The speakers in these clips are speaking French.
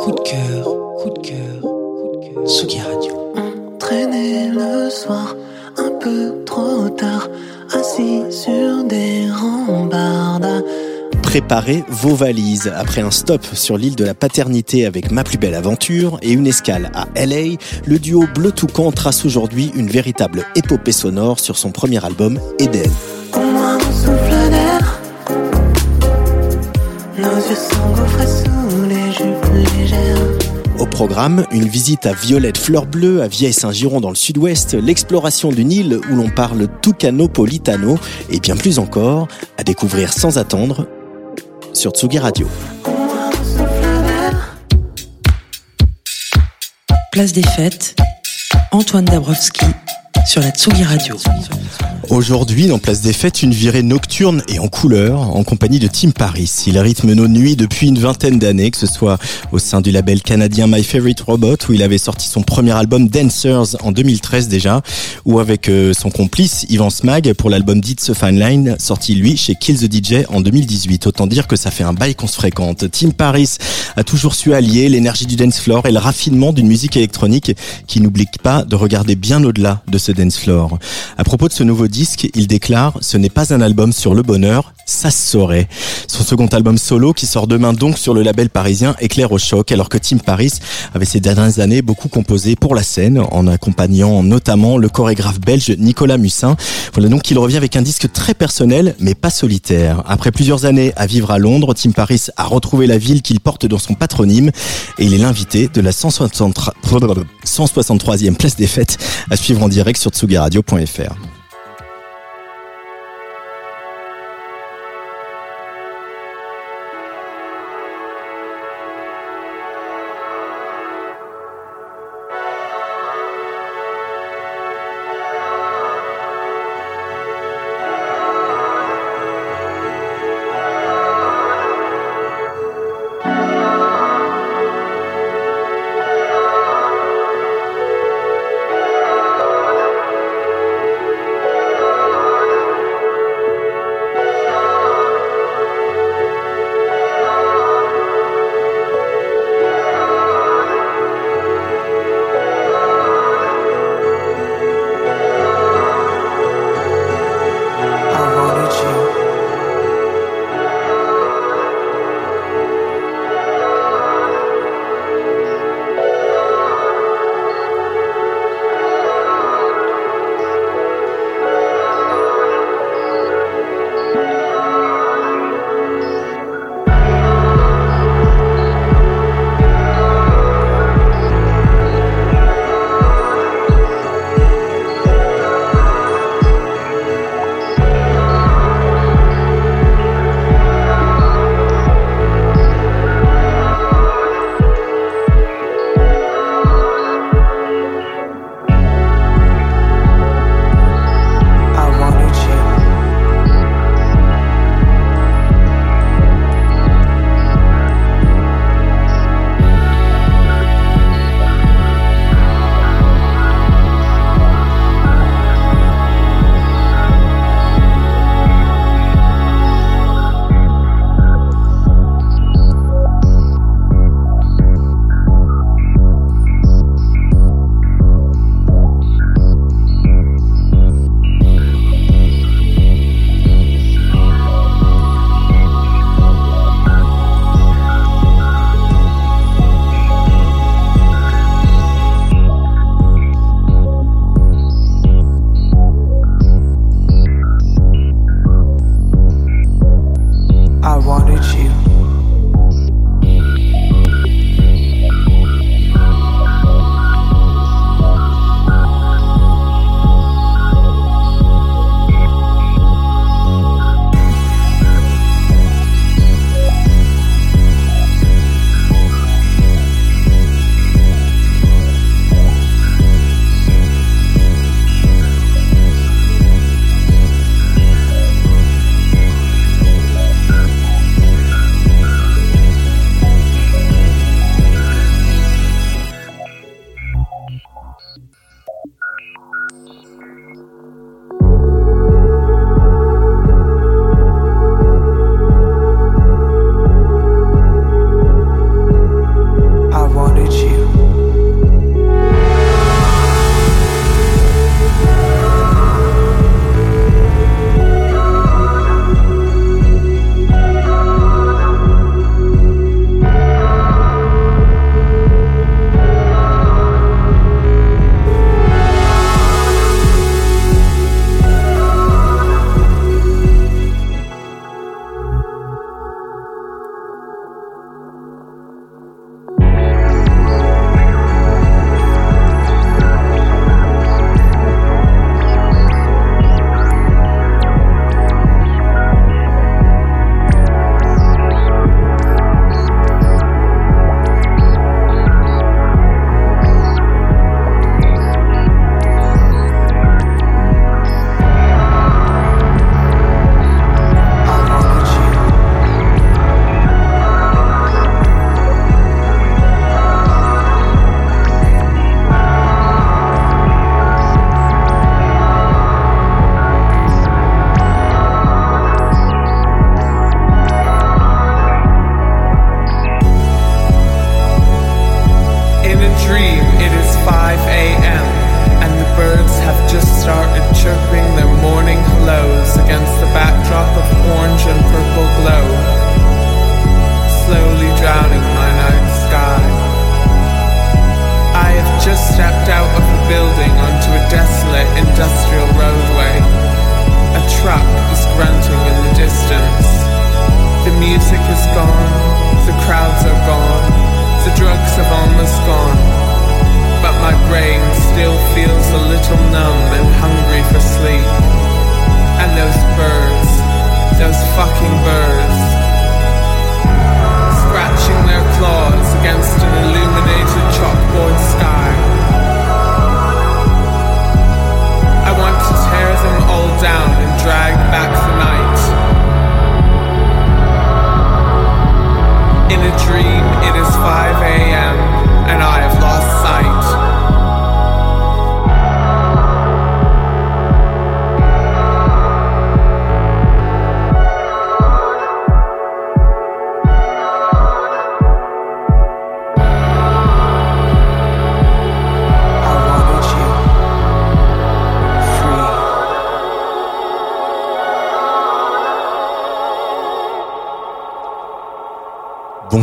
Coup de cœur, coup de cœur, coup de cœur. Sugi Radio. On traînait le soir un peu trop tard, assis sur des rambardes. Préparez vos valises. Après un stop sur l'île de la Paternité avec Ma plus belle aventure et une escale à LA, le duo Bleu Toucan trace aujourd'hui une véritable épopée sonore sur son premier album Eden. Comme un souffle d'air, nos yeux s'engouffraient Au programme, une visite à Violette Fleur Bleue, à Vieille-Saint-Giron dans le sud-ouest, l'exploration d'une île où l'on parle Tucano-Politano et bien plus encore, à découvrir sans attendre sur Tsugi Radio. Place des fêtes, Antoine Dabrowski sur la Tsugi Radio. Aujourd'hui, dans Place des Fêtes, une virée nocturne et en couleur, en compagnie de Tim Paris. Il rythme nos nuits depuis une vingtaine d'années, que ce soit au sein du label canadien My Favorite Robot, où il avait sorti son premier album Dancers en 2013 déjà, ou avec euh, son complice Ivan Smag pour l'album It's a Fine Line, sorti lui chez Kill the DJ en 2018. Autant dire que ça fait un bail qu'on se fréquente. Tim Paris a toujours su allier l'énergie du dance floor et le raffinement d'une musique électronique qui n'oublie pas de regarder bien au-delà de ce dance floor. À propos de ce nouveau disque, il déclare ce n'est pas un album sur le bonheur, ça se saurait. Son second album solo, qui sort demain donc sur le label parisien, éclaire au choc, alors que Tim Paris avait ces dernières années beaucoup composé pour la scène, en accompagnant notamment le chorégraphe belge Nicolas Mussin. Voilà donc qu'il revient avec un disque très personnel, mais pas solitaire. Après plusieurs années à vivre à Londres, Tim Paris a retrouvé la ville qu'il porte dans son patronyme, et il est l'invité de la 163 163e place des fêtes à suivre en direct sur tsugaradio.fr.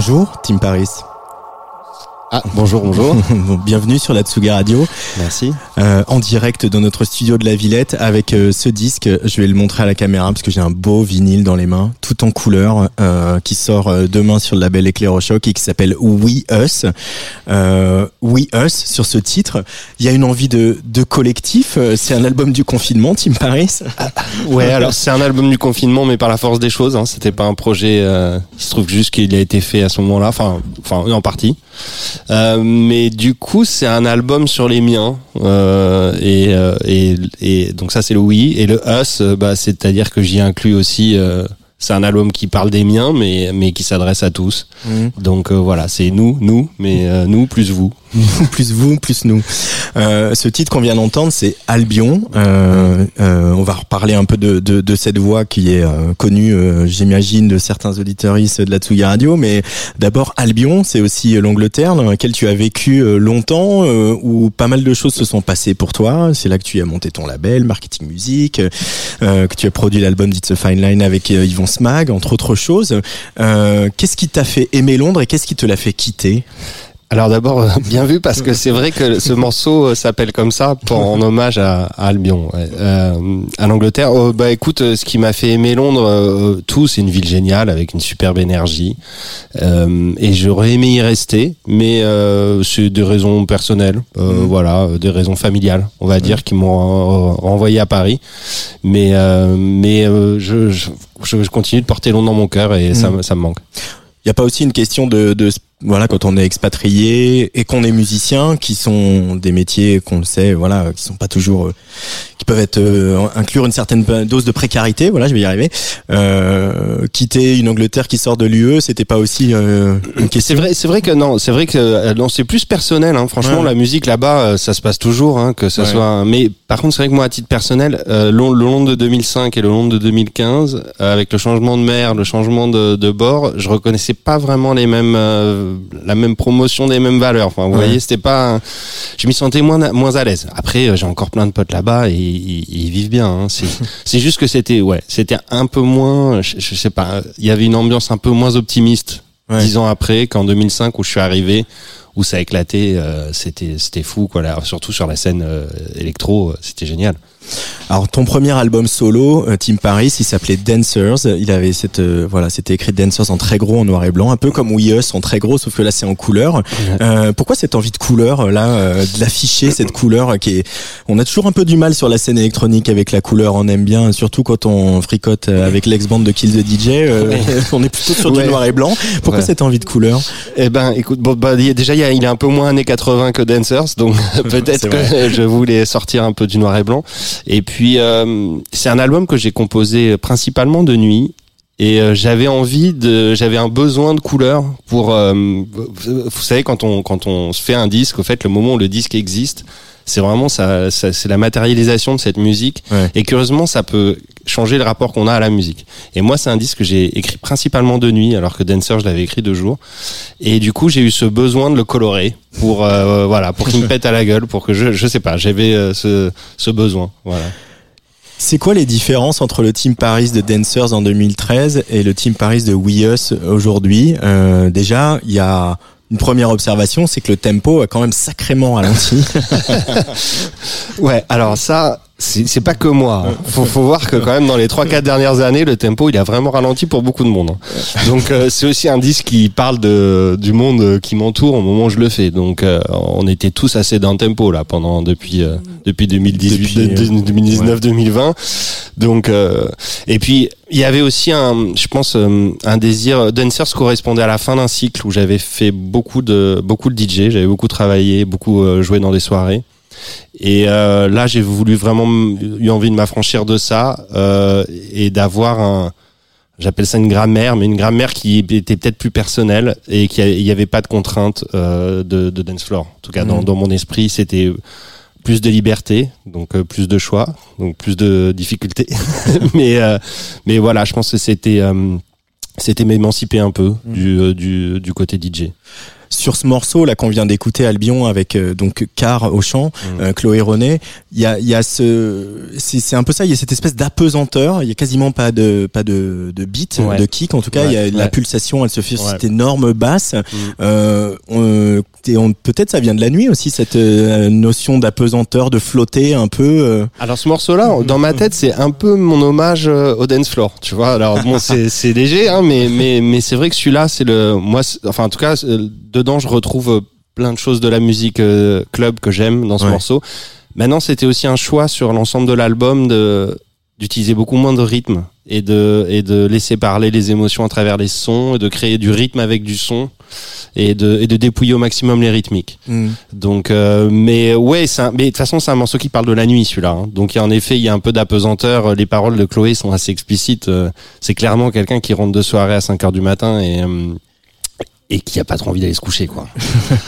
Bonjour, Tim Paris. Ah, bonjour, bonjour. Bienvenue sur la Tsuga Radio. Merci. Euh, en direct dans notre studio de la Villette avec euh, ce disque. Je vais le montrer à la caméra parce que j'ai un beau vinyle dans les mains, tout en couleur, euh, qui sort demain sur le label Éclair-au-Choc et qui s'appelle We Us. Euh, We Us, sur ce titre, il y a une envie de, de collectif. Euh, C'est un album du confinement, Tim Paris. Ouais, alors c'est un album du confinement, mais par la force des choses. Hein, C'était pas un projet. Euh, il se trouve juste qu'il a été fait à ce moment-là, enfin, enfin en partie. Euh, mais du coup, c'est un album sur les miens. Euh, et, euh, et, et donc ça, c'est le oui. Et le us, bah, c'est-à-dire que j'y inclus aussi. euh, c'est un album qui parle des miens, mais mais qui s'adresse à tous. Donc euh, voilà, c'est nous, nous, mais euh, nous plus vous. plus vous, plus nous. Euh, ce titre qu'on vient d'entendre, c'est Albion. Euh, euh, on va reparler un peu de, de, de cette voix qui est euh, connue, euh, j'imagine, de certains auditeuristes de la Tsugi Radio. Mais d'abord, Albion, c'est aussi l'Angleterre dans laquelle tu as vécu euh, longtemps, où pas mal de choses se sont passées pour toi. C'est là que tu as monté ton label, Marketing Music, euh, que tu as produit l'album It's a Fine Line avec Yvon Smag, entre autres choses. Qu'est-ce qui t'a fait aimer Londres et qu'est-ce qui te l'a fait quitter? Alors d'abord, euh, bien vu parce que c'est vrai que ce morceau euh, s'appelle comme ça pour, en hommage à, à Albion, ouais. Euh, à l'Angleterre. Oh, bah écoute, euh, ce qui m'a fait aimer Londres, euh, tout, c'est une ville géniale avec une superbe énergie. Euh, et j'aurais aimé y rester, mais euh, c'est des raisons personnelles, euh, voilà, des raisons familiales, on va dire, qui m'ont renvoyé à Paris. Mais euh, mais euh, je, je, je continue de porter Londres dans mon cœur et ça, me- ça me manque. Il n'y a pas aussi une question de, de voilà quand on est expatrié et qu'on est musicien, qui sont des métiers qu'on le sait, voilà, qui sont pas toujours, euh, qui peuvent être euh, inclure une certaine dose de précarité. Voilà, je vais y arriver. Euh, quitter une Angleterre qui sort de l'UE, c'était pas aussi euh, C'est vrai, c'est vrai que non, c'est vrai que euh, non, c'est plus personnel. Hein. Franchement, Ouais. la musique là-bas, euh, ça se passe toujours, hein, que ça Ouais. soit. Mais par contre, c'est vrai que moi, à titre personnel, euh, le, le long de 2005 et le long de 2015, euh, avec le changement de mer, le changement de, de bord, je reconnaissais pas vraiment les mêmes, euh, la même promotion des mêmes valeurs. Enfin, vous Ouais. voyez, c'était pas. Je m'y sentais moins moins à l'aise. Après, euh, j'ai encore plein de potes là-bas et ils, ils vivent bien. Hein. C'est c'est juste que c'était ouais, c'était un peu moins. Je, je sais pas. Il y avait une ambiance un peu moins optimiste Dix ans après qu'en 2005 où je suis arrivé où ça a éclaté euh, c'était c'était fou quoi là, surtout sur la scène euh, électro euh, c'était génial Alors ton premier album solo, euh, Tim Paris, il s'appelait Dancers. Il avait cette euh, voilà, c'était écrit Dancers en très gros en noir et blanc, un peu comme We Us en très gros, sauf que là c'est en couleur. Euh, pourquoi cette envie de couleur euh, là, euh, de l'afficher cette couleur qui est, on a toujours un peu du mal sur la scène électronique avec la couleur, on aime bien, surtout quand on fricote avec l'ex-band de Kill the DJ, euh, on est plutôt sur Ouais. du noir et blanc. Pourquoi Ouais. cette envie de couleur? Eh ben écoute bon bah déjà il, il est un peu moins années 80 que Dancers donc peut-être que je voulais sortir un peu du noir et blanc et puis euh, c'est un album que j'ai composé principalement de nuit et euh, j'avais envie de j'avais un besoin de couleur pour euh, vous savez quand on quand on se fait un disque au fait le moment où le disque existe c'est vraiment ça, ça c'est la matérialisation de cette musique Ouais. et curieusement ça peut changer le rapport qu'on a à la musique. Et moi c'est un disque que j'ai écrit principalement de nuit alors que Dancer je l'avais écrit de jour. Et du coup j'ai eu ce besoin de le colorer pour euh, voilà pour qu'il me pète à la gueule pour que je je sais pas j'avais euh, ce ce besoin voilà. C'est quoi les différences entre le Team Paris de Dancers en 2013 et le Team Paris de We Us aujourd'hui? Euh, Déjà, il y a une première observation, c'est que le tempo a quand même sacrément ralenti. Ouais, alors ça, c'est pas que moi. hein. Faut, faut voir que quand même dans les trois quatre dernières années, le tempo il a vraiment ralenti pour beaucoup de monde. hein. Donc euh, c'est aussi un disque qui parle de du monde qui m'entoure au moment où je le fais. Donc euh, on était tous assez dans le tempo là pendant depuis euh, depuis 2018, Depuis, euh, 2019, 2020. Donc euh, et puis il y avait aussi un, je pense, euh, un désir. Dancers correspondait à la fin d'un cycle où j'avais fait beaucoup de beaucoup de DJ, j'avais beaucoup travaillé, beaucoup joué dans des soirées. Et euh, là, j'ai voulu vraiment eu envie de m'affranchir de ça euh, et d'avoir un, j'appelle ça une grammaire, mais une grammaire qui était peut-être plus personnelle et qui il y avait pas de contraintes euh, de, de dance floor. En tout cas, dans, Mhm. dans mon esprit, c'était plus de liberté, donc euh, plus de choix, donc plus de difficultés. mais euh, mais voilà, je pense que c'était c'était m'émanciper un peu du, euh, du du côté DJ. Sur ce morceau là qu'on vient d'écouter Albion avec euh, donc Car au chant, Mm. euh, Chloé René, il y a, il y a ce, c'est c'est un peu ça, il y a cette espèce d'apesanteur, il y a quasiment pas de pas de, de beat, Ouais. de kick, en tout cas, il y a Ouais, la pulsation, elle se fait sur cette énorme basse. Euh, on- et on- peut-être ça vient de la nuit aussi cette euh, notion d'apesanteur, de flotter un peu. euh. Alors ce morceau-là, dans ma tête, c'est un peu mon hommage euh, au dance floor, tu vois. Alors bon, c'est c'est léger, hein, mais mais mais c'est vrai que celui-là, c'est le moi, enfin en tout cas, dedans, je retrouve euh, plein de choses de la musique euh, club que j'aime dans ce Ouais. morceau. Maintenant, c'était aussi un choix sur l'ensemble de l'album de d'utiliser beaucoup moins de rythme et de et de laisser parler les émotions à travers les sons et de créer du rythme avec du son et de et de dépouiller au maximum les rythmiques. Donc, euh, mais ouais, un- mais de toute façon, c'est un morceau qui parle de la nuit, celui-là. hein. Donc, il y a, en effet, il y a un peu d'apesanteur. Les paroles de Chloé sont assez explicites. C'est clairement quelqu'un qui rentre de soirée à 5 heures du matin et et qui a pas trop envie d'aller se coucher, quoi.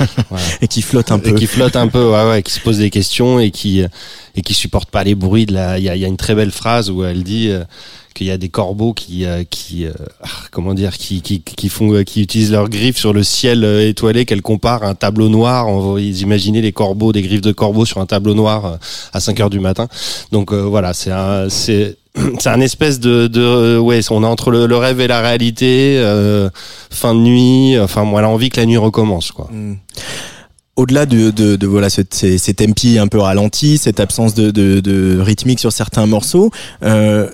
et qui flotte un Et peu. qui flotte un peu, ouais, ouais, qui se pose des questions et qui et qui supporte pas les bruits de la. Il y a, y a une très belle phrase où elle dit. euh, qu'il y a des corbeaux qui euh, qui euh, ah, comment dire qui qui qui font qui utilisent leurs griffes sur le ciel étoilé qu'elle compare à un tableau noir on va imaginer les corbeaux des griffes de corbeaux sur un tableau noir à 5 heures du matin donc euh, voilà c'est un c'est c'est un espèce de, de ouais on est entre le, rêve et la réalité euh, fin de nuit enfin moi elle a envie que la nuit recommence quoi. Au-delà de, de, de voilà ce- ces, ces tempi un peu ralentis, cette absence de, de, rythmique sur certains morceaux, euh,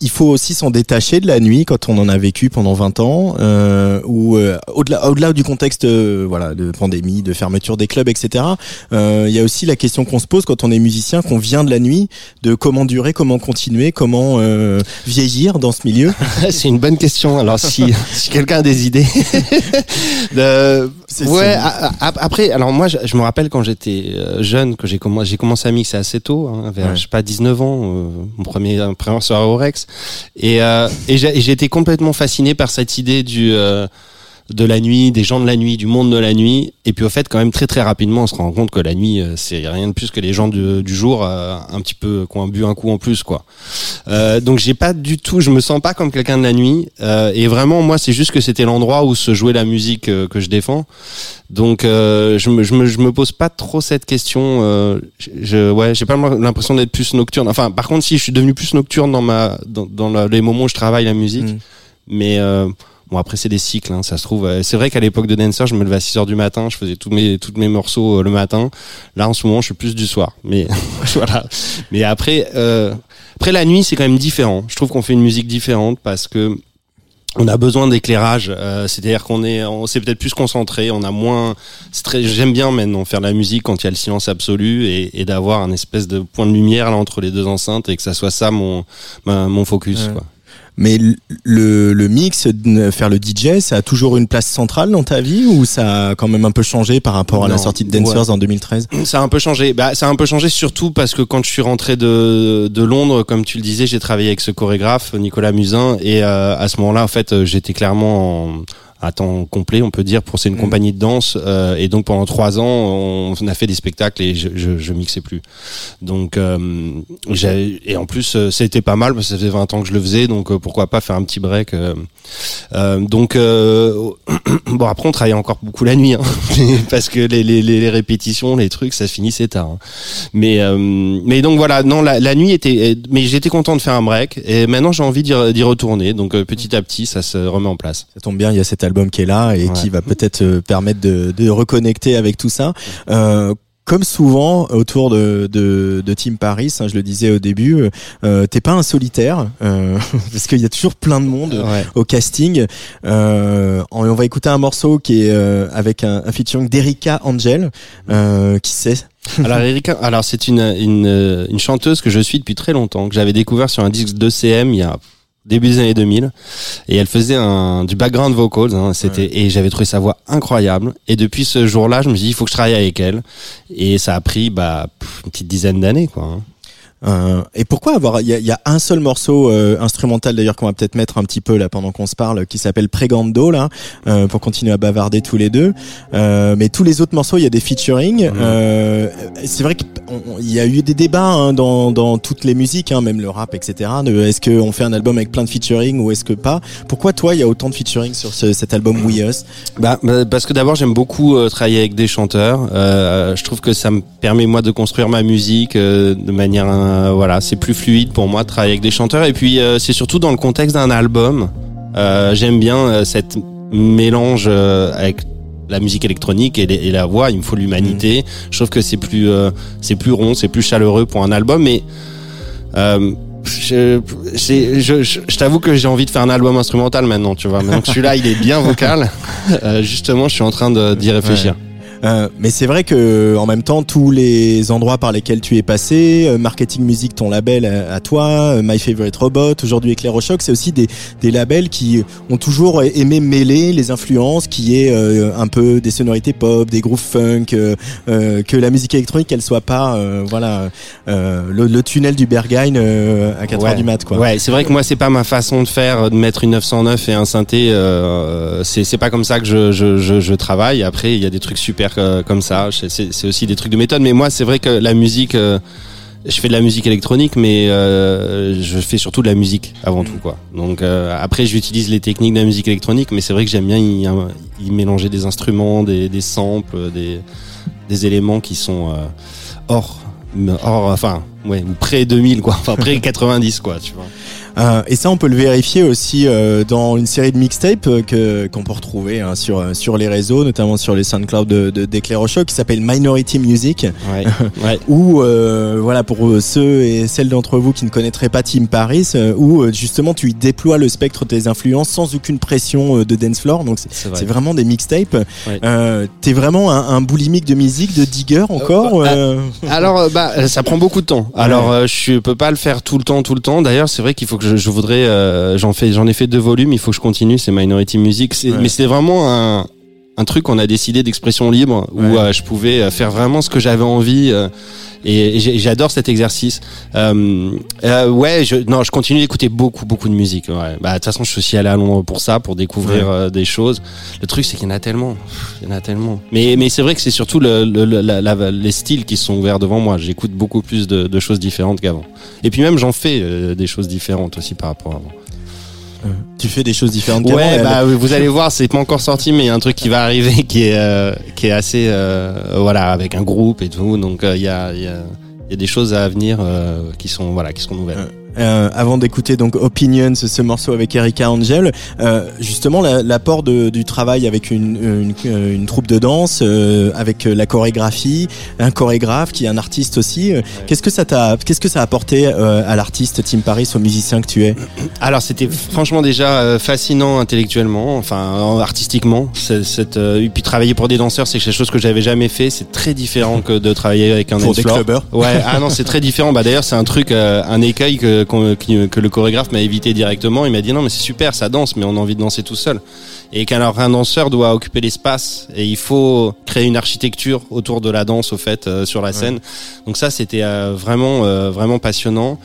il faut aussi s'en détacher de la nuit quand on en a vécu pendant 20 ans, euh, ou euh, au-delà au-delà du contexte euh, voilà de pandémie, de fermeture des clubs, etc. euh, Il y a aussi la question qu'on se pose quand on est musicien, qu'on vient de la nuit, de comment durer, comment continuer, comment euh, vieillir dans ce milieu. c'est une bonne question. Alors si, si quelqu'un a des idées, de- ouais. c'est- a- a- Après, alors moi, je, je me rappelle quand j'étais euh, jeune, que j'ai commencé, j'ai commencé à mixer assez tôt, hein, vers Ouais. je sais pas 19 ans, euh, mon premier première soirée au Rex, et, euh, et j'ai et j'ai été complètement fasciné par cette idée du euh, de la nuit, des gens de la nuit, du monde de la nuit. Et puis au fait, quand même très très rapidement, on se rend compte que la nuit, euh, c'est rien de plus que les gens du, du jour, euh, un petit peu, qui ont bu un coup en plus, quoi. Euh, donc j'ai pas du tout, je me sens pas comme quelqu'un de la nuit. Euh, et vraiment, moi, c'est juste que c'était l'endroit où se jouait la musique euh, que je défends. Donc euh, je, me, je me je me pose pas trop cette question. Euh, je, ouais, j'ai pas l'impression d'être plus nocturne. Enfin, par contre, si je suis devenu plus nocturne dans ma dans, dans la- les moments où je travaille la musique, Mm. mais euh, Bon après c'est des cycles, hein, ça se trouve. Euh, C'est vrai qu'à l'époque de Dancer, je me levais à 6 heures du matin, je faisais tous mes tous mes morceaux euh, le matin. Là en ce moment, je suis plus du soir. Mais voilà. Mais après euh, après la nuit, c'est quand même différent. Je trouve qu'on fait une musique différente parce que on a besoin d'éclairage, euh, c'est-à-dire qu'on est, on s'est peut-être plus concentré, on a moins. c'est très- J'aime bien maintenant faire de la musique quand il y a le silence absolu et, et d'avoir un espèce de point de lumière là entre les deux enceintes et que ça soit ça mon ma- mon focus. Ouais. Quoi. Mais le- le, mix, faire le DJ, ça a toujours une place centrale dans ta vie ou ça a quand même un peu changé par rapport à la sortie de Dancers ouais. en 2013 Ça a un peu changé. Bah, ça a un peu changé surtout parce que quand je suis rentré de, de Londres, comme tu le disais, j'ai travaillé avec ce chorégraphe Nicolas Musin et euh, à ce moment-là, en fait, j'étais clairement en, à temps complet, on peut dire, pour c'est une Mm. compagnie de danse euh, et donc pendant trois ans, on, on a fait des spectacles et je, je, je mixais plus. Donc euh, j'ai- et en plus, euh, c'était pas mal parce que ça faisait 20 ans que je le faisais, donc euh, pourquoi pas faire un petit break. euh. Euh, donc euh, bon après on travaillait encore beaucoup la nuit hein, parce que les, les, les répétitions, les trucs, ça se finissait tard. hein. Mais euh, mais donc voilà, non la, la nuit était, mais j'étais content de faire un break et maintenant j'ai envie d'y re- d'y retourner. Donc euh, petit à petit, ça se remet en place. Ça tombe bien, il y a cet album qui est là et Ouais. qui va peut-être euh, permettre de, de reconnecter avec tout ça. Euh, comme souvent autour de, de, de Team Paris, hein, je le disais au début, euh, t'es pas un solitaire euh, parce qu'il y a toujours plein de monde Ouais. au casting. Euh, on va écouter un morceau qui est euh, avec un, un featuring d'Erika Angel. Euh, qui c'est Alors Erika, alors c'est une, une euh, une chanteuse que je suis depuis très longtemps, que j'avais découvert sur un disque de CM il y a début des années 2000 et elle faisait un du background vocals hein, c'était et j'avais trouvé sa voix incroyable. Et depuis ce jour-là je me suis dit il faut que je travaille avec elle. Et ça a pris bah une petite dizaine d'années quoi hein. Euh, et pourquoi avoir Il y y a un seul morceau euh, instrumental d'ailleurs qu'on va peut-être mettre un petit peu là pendant qu'on se parle, qui s'appelle Pregando là, euh, pour continuer à bavarder tous les deux. Euh, mais tous les autres morceaux, il y a des featuring. Mhm. Euh, c'est vrai qu'il y a eu des débats hein, dans, dans toutes les musiques, hein, même le rap, etc. De est-ce qu'on fait un album avec plein de featuring ou est-ce que pas? Pourquoi toi, il y a autant de featuring sur ce- cet album We Us? Bah, bah, parce que d'abord j'aime beaucoup euh, travailler avec des chanteurs. Euh, je trouve que ça me permet moi de construire ma musique euh, de manière euh, voilà, c'est plus fluide pour moi de travailler avec des chanteurs. Et puis euh, c'est surtout dans le contexte d'un album. Euh, j'aime bien cette mélange avec la musique électronique et, les- et la voix. Il me faut l'humanité. Je trouve que c'est plus c'est plus rond, c'est plus chaleureux pour un album. Mais je, c'est- je, je, je t'avoue que j'ai envie de faire un album instrumental maintenant, tu vois. Maintenant que celui-là, il est bien vocal. justement, je suis en train d'y réfléchir. Euh, mais c'est vrai que en même temps, tous les endroits par lesquels tu es passé, euh, Marketing Music, ton label à, à toi, euh, My Favorite Robot, aujourd'hui Éclairochoc, c'est aussi des, des labels qui ont toujours aimé mêler les influences, qui est euh, un peu des sonorités pop, des grooves funk, euh, euh, que la musique électronique, elle soit pas, euh, voilà, euh, le, le tunnel du Berghain euh, à 4 Ouais. heures du mat, quoi. Ouais, c'est vrai que moi, c'est pas ma façon de faire, de mettre une 909 et un synthé. Euh, c'est c'est pas comme ça que je, je, je, je travaille. Après, il y a des trucs super euh, comme ça. C'est- aussi des trucs de méthode. Mais moi, c'est vrai que la musique. euh, je fais de la musique électronique, mais euh, je fais surtout de la musique avant tout, quoi. Donc euh, après, j'utilise les techniques de la musique électronique, mais c'est vrai que j'aime bien y, y mélanger des instruments, des, des samples, des, des éléments qui sont euh, hors, hors, enfin, ouais, ou près 2000, quoi. Enfin, près 90, quoi, tu vois. Euh, et ça, on peut le vérifier aussi euh, dans une série de mixtapes euh, que qu'on peut retrouver hein, sur sur les réseaux, notamment sur les SoundCloud de, de d'Éclairochoc, qui s'appelle Minority Music. Ouais, ouais. Où euh, voilà pour ceux et celles d'entre vous qui ne connaîtraient pas Team Paris, où justement tu y déploies le spectre de tes influences sans aucune pression de dance floor. Donc c'est C'est vrai. c'est vraiment des mixtapes. Ouais. T'es vraiment un, un boulimique de musique, de digger encore. Euh, Alors, bah, ça prend beaucoup de temps. Alors, je peux pas le faire tout le temps, tout le temps. D'ailleurs, c'est vrai qu'il faut que je, je voudrais, euh, j'en fais, j'en ai fait deux volumes. Il faut que je continue. C'est Minority Music. Ouais. Mais c'est vraiment un, un truc qu'on a décidé d'expression libre où Ouais. euh, je pouvais euh, faire vraiment ce que j'avais envie. euh, et j'adore cet exercice. Euh, ouais, je, non, je continue d'écouter beaucoup, beaucoup de musique. Ouais. Bah, de toute façon, je suis aussi allé à Londres pour ça, pour découvrir Ouais. des choses. Le truc, c'est qu'il y en a tellement. Il y en a tellement. Mais, mais c'est vrai que c'est surtout le, le- le- la- la- les styles qui sont ouverts devant moi. J'écoute beaucoup plus de, de choses différentes qu'avant. Et puis même, j'en fais des choses différentes aussi par rapport à avant. Tu fais des choses différentes. Ouais, bah vous allez voir, c'est pas encore sorti, mais il y a un truc qui va arriver qui est euh, qui est assez euh, voilà avec un groupe et tout. Donc euh, il y a il y a y a des choses à venir euh, qui sont voilà qui sont nouvelles. Euh, avant d'écouter donc Opinions, ce morceau avec Erika Angel, euh, justement la- l'apport de- du travail avec une, une, euh, une troupe de danse, euh, avec la chorégraphie, un chorégraphe qui est un artiste aussi. euh, Qu'est-ce que ça t'a, qu'est-ce que ça a apporté euh, à l'artiste Tim Paris, au musicien que tu es? Alors c'était franchement déjà euh, fascinant intellectuellement, enfin artistiquement. Cette, euh, et puis travailler pour des danseurs, c'est quelque chose que j'avais jamais fait. C'est très différent que de travailler avec un Pour des clubbers. Ouais, ah non, c'est très différent. Bah d'ailleurs, c'est un truc, euh, un écueil que, qu'on- qui- que le chorégraphe m'a évité directement. Il m'a dit non, mais c'est super, ça danse, mais on a envie de danser tout seul. Et qu'alors un danseur doit occuper l'espace et il faut créer une architecture autour de la danse au fait euh, sur la scène. Donc ça, c'était euh, vraiment, euh, vraiment passionnant.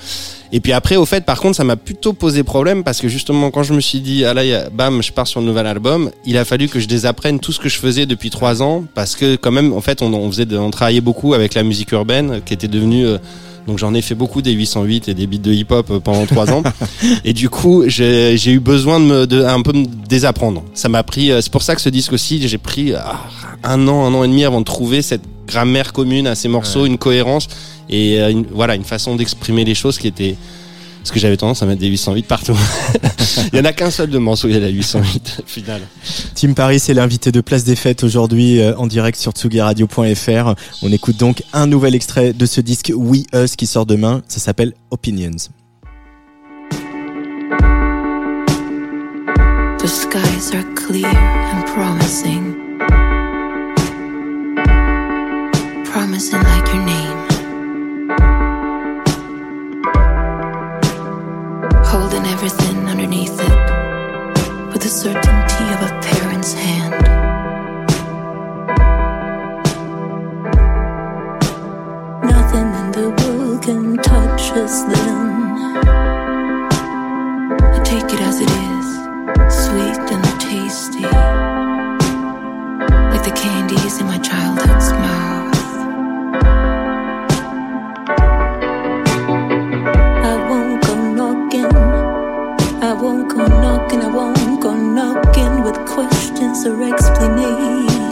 Et puis après, au fait, par contre, ça m'a plutôt posé problème parce que justement, quand je me suis dit, ah là, bam, je pars sur le nouvel album, il a fallu que je désapprenne tout ce que je faisais depuis trois ans parce que quand même, en fait, on, on faisait, de- on travaillait beaucoup avec la musique urbaine qui était devenue euh, donc j'en ai fait beaucoup des 808 et des beats de hip-hop euh, pendant trois ans. Et du coup, j'ai eu besoin de, me, de un peu me désapprendre. Ça m'a pris. euh, C'est pour ça que ce disque aussi, j'ai pris ah, un an, un an et demi avant de trouver cette grammaire commune à ces morceaux, une cohérence et euh, une, voilà une façon d'exprimer les choses qui était. Parce que j'avais tendance à mettre des 808 partout. il y en a qu'un seul de morceau, il y a la 808 final. Tim Paris est l'invité de Place des Fêtes aujourd'hui euh, en direct sur tsugiradio.fr. On écoute donc un nouvel extrait de ce disque We Us qui sort demain. Ça s'appelle Opinions. The skies are clear and promising. Promising like your name. Everything underneath it with the certainty of a parent's hand. Nothing in the world can touch delicious then. I take it as it is, sweet and tasty, like the candies in my childhood's mouth. Knocking, I won't go knocking with questions or explanations.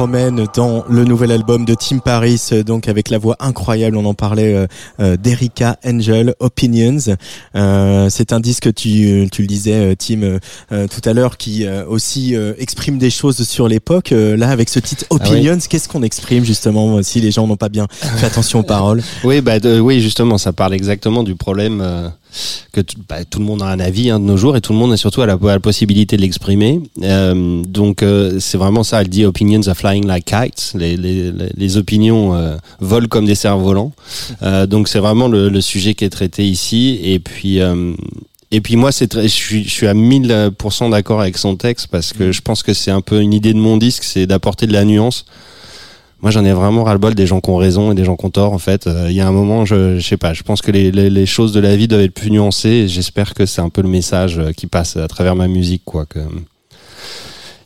Promène dans le nouvel album de Tim Paris, euh, donc avec la voix incroyable, on en parlait, euh, euh, d'Erika Angel, Opinions. Euh, c'est un disque, tu, tu le disais, Tim, euh, tout à l'heure, qui euh, aussi euh, exprime des choses sur l'époque. Euh, là, avec ce titre Ah oui. Opinions, qu'est-ce qu'on exprime justement si les gens n'ont pas bien fait attention aux paroles? Oui, bah, de- oui, justement, ça parle exactement du problème euh, que tout, bah, tout le monde a un avis hein, de nos jours et tout le monde a surtout à la, possibilité de l'exprimer. Euh, donc, euh, c'est vraiment ça. Elle dit opinions are flying like kites. Les, les, les- les opinions euh, volent comme des cerfs-volants. Donc, c'est vraiment le, le sujet qui est traité ici. Et puis. et puis moi, c'est je suis, je suis à 1000% d'accord avec son texte parce que je pense que c'est un peu une idée de mon disque, c'est d'apporter de la nuance. Moi, j'en ai vraiment ras-le-bol des gens qui ont raison et des gens qui ont tort. En fait, Euh, il y a un moment, je, je sais pas. Je pense que les, les, choses de la vie doivent être plus nuancées. J'espère que c'est un peu le message euh, qui passe à travers ma musique, quoi. Que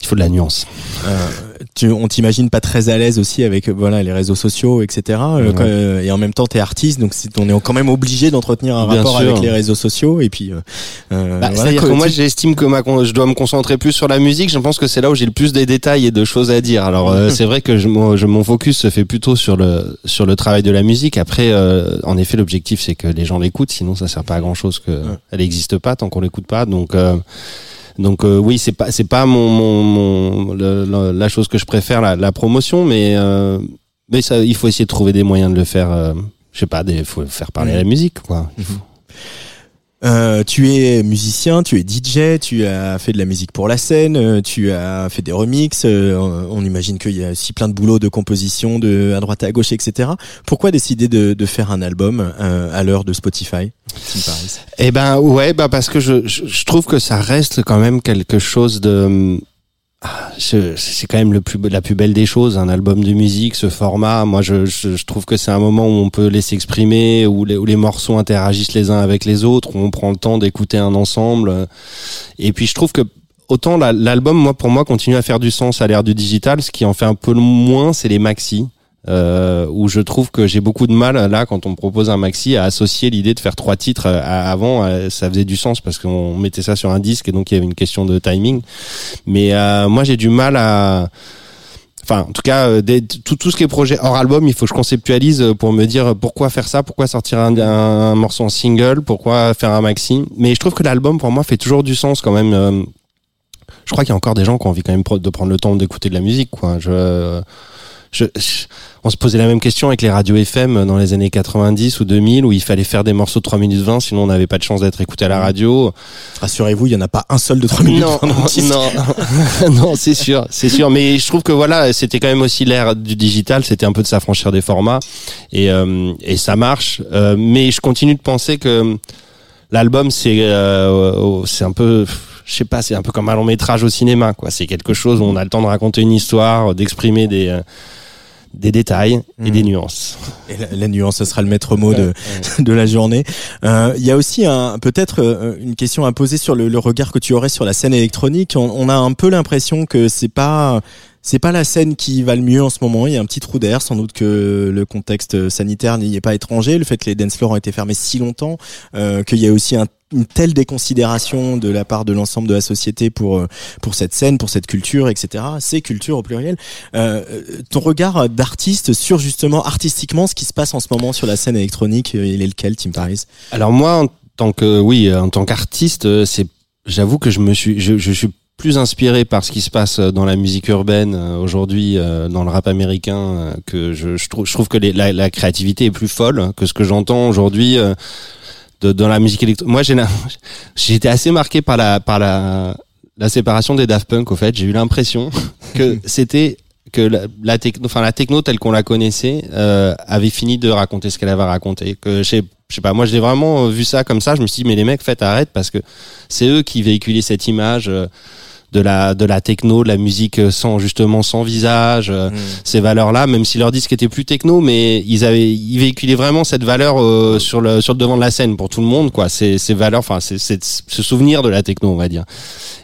il faut de la nuance. Euh, tu, on t'imagine pas très à l'aise aussi avec voilà les réseaux sociaux, etc. Euh, Ouais. et en même temps, t'es artiste, donc c'est- on est quand même obligé d'entretenir un Bien rapport sûr. avec les réseaux sociaux. Et puis, euh, euh, Bah, voilà, que moi, j'estime que ma, je dois me concentrer plus sur la musique. Je pense que c'est là où j'ai le plus des détails et de choses à dire. Alors, euh, c'est vrai que je, mon, je- mon focus se fait plutôt sur le sur le travail de la musique. Après, euh, en effet, l'objectif c'est que les gens l'écoutent. Sinon, ça sert pas à grand chose que elle n'existe pas tant qu'on l'écoute pas. Donc euh, donc euh, oui, c'est pas c'est pas mon, mon, mon le- le- la chose que je préfère la, la promotion, mais euh, mais ça, il faut essayer de trouver des moyens de le faire. euh, je sais pas, il faut faire parler Mhm. la musique, quoi. Faut- Euh, tu es musicien, tu es DJ, tu as fait de la musique pour la scène, euh, tu as fait des remixes. euh, on imagine qu'il y a aussi plein de boulot de composition, de à droite à gauche, etc. Pourquoi décider de, de faire un album euh, à l'heure de Spotify, Eh ben ouais, bah parce que je, je, je trouve que ça reste quand même quelque chose de c'est quand même le plus la plus belle des choses, un album de musique, ce format. Moi, je, je, je trouve que c'est un moment où on peut les s'exprimer, où les, où les morceaux interagissent les uns avec les autres, où on prend le temps d'écouter un ensemble. Et puis, je trouve que autant la- l'album, moi, pour moi, continue à faire du sens à l'ère du digital. Ce qui en fait un peu moins, c'est les maxi. Euh, où je trouve que j'ai beaucoup de mal là quand on me propose un maxi à associer l'idée de faire trois titres euh, avant euh, ça faisait du sens parce qu'on mettait ça sur un disque et donc il y avait une question de timing. Mais euh, moi j'ai du mal à enfin en tout cas euh, tout, tout ce qui est projet hors album il faut que je conceptualise pour me dire pourquoi faire ça pourquoi sortir un, morceau en single pourquoi faire un maxi. Mais je trouve que l'album pour moi fait toujours du sens quand même je crois qu'il y a encore des gens qui ont envie quand même de prendre le temps d'écouter de la musique quoi. Je je, je- on se posait la même question avec les radios FM dans les années 90 ou 2000 où il fallait faire des morceaux de 3 minutes 20 sinon on n'avait pas de chance d'être écouté à la radio. Rassurez-vous, il y en a pas un seul de 3 minutes. Non, pendant le disque. non, non, c'est sûr, c'est sûr. Mais je trouve que voilà, c'était quand même aussi l'ère du digital. C'était un peu de s'affranchir des formats et euh, et ça marche. Euh, mais je continue de penser que l'album c'est euh, c'est un peu je sais pas, c'est un peu comme un long métrage au cinéma, quoi. C'est quelque chose où on a le temps de raconter une histoire, d'exprimer des euh, des détails et des nuances. Et la, la nuance, ce sera le maître mot de, de la journée. Euh, Il y a aussi un peut-être euh, une question à poser sur le, le regard que tu aurais sur la scène électronique. On, on a un peu l'impression que c'est pas c'est pas la scène qui va le mieux en ce moment. Il y a un petit trou d'air, sans doute que le contexte sanitaire n'y est pas étranger, le fait que les dance floors ont été fermés si longtemps, euh, qu'il y a aussi un, une telle déconsidération de la part de l'ensemble de la société pour euh, pour cette scène, pour cette culture, etc. Ces cultures au pluriel. Euh, ton regard d'artiste sur justement artistiquement ce qui se passe en ce moment sur la scène électronique, euh, il est lequel, Tim Paris? Alors moi, en tant que oui, en tant qu'artiste, euh, c'est, j'avoue que je me suis, je, suis plus inspiré par ce qui se passe dans la musique urbaine euh, aujourd'hui, euh, dans le rap américain, euh, que je, trouve, que la, la créativité est plus folle que ce que j'entends aujourd'hui. Dans la musique électronique. Moi, été assez marqué par la par la la séparation des Daft Punk. Au fait, j'ai eu l'impression que c'était que la, techno, enfin la techno telle qu'on la connaissait, euh, avait fini de raconter ce qu'elle avait raconté. Que je sais pas, moi j'ai vraiment vu ça comme ça. Je me suis dit mais les mecs, faites arrête parce que c'est eux qui véhiculaient cette image. euh, de la de la techno, de la musique sans justement sans visage, euh, ces valeurs-là, même si leur disque était plus techno, mais ils avaient ils véhiculaient vraiment cette valeur euh, sur le sur le devant de la scène pour tout le monde, quoi. Ces ces valeurs, enfin c'est c'est ce souvenir de la techno, on va dire.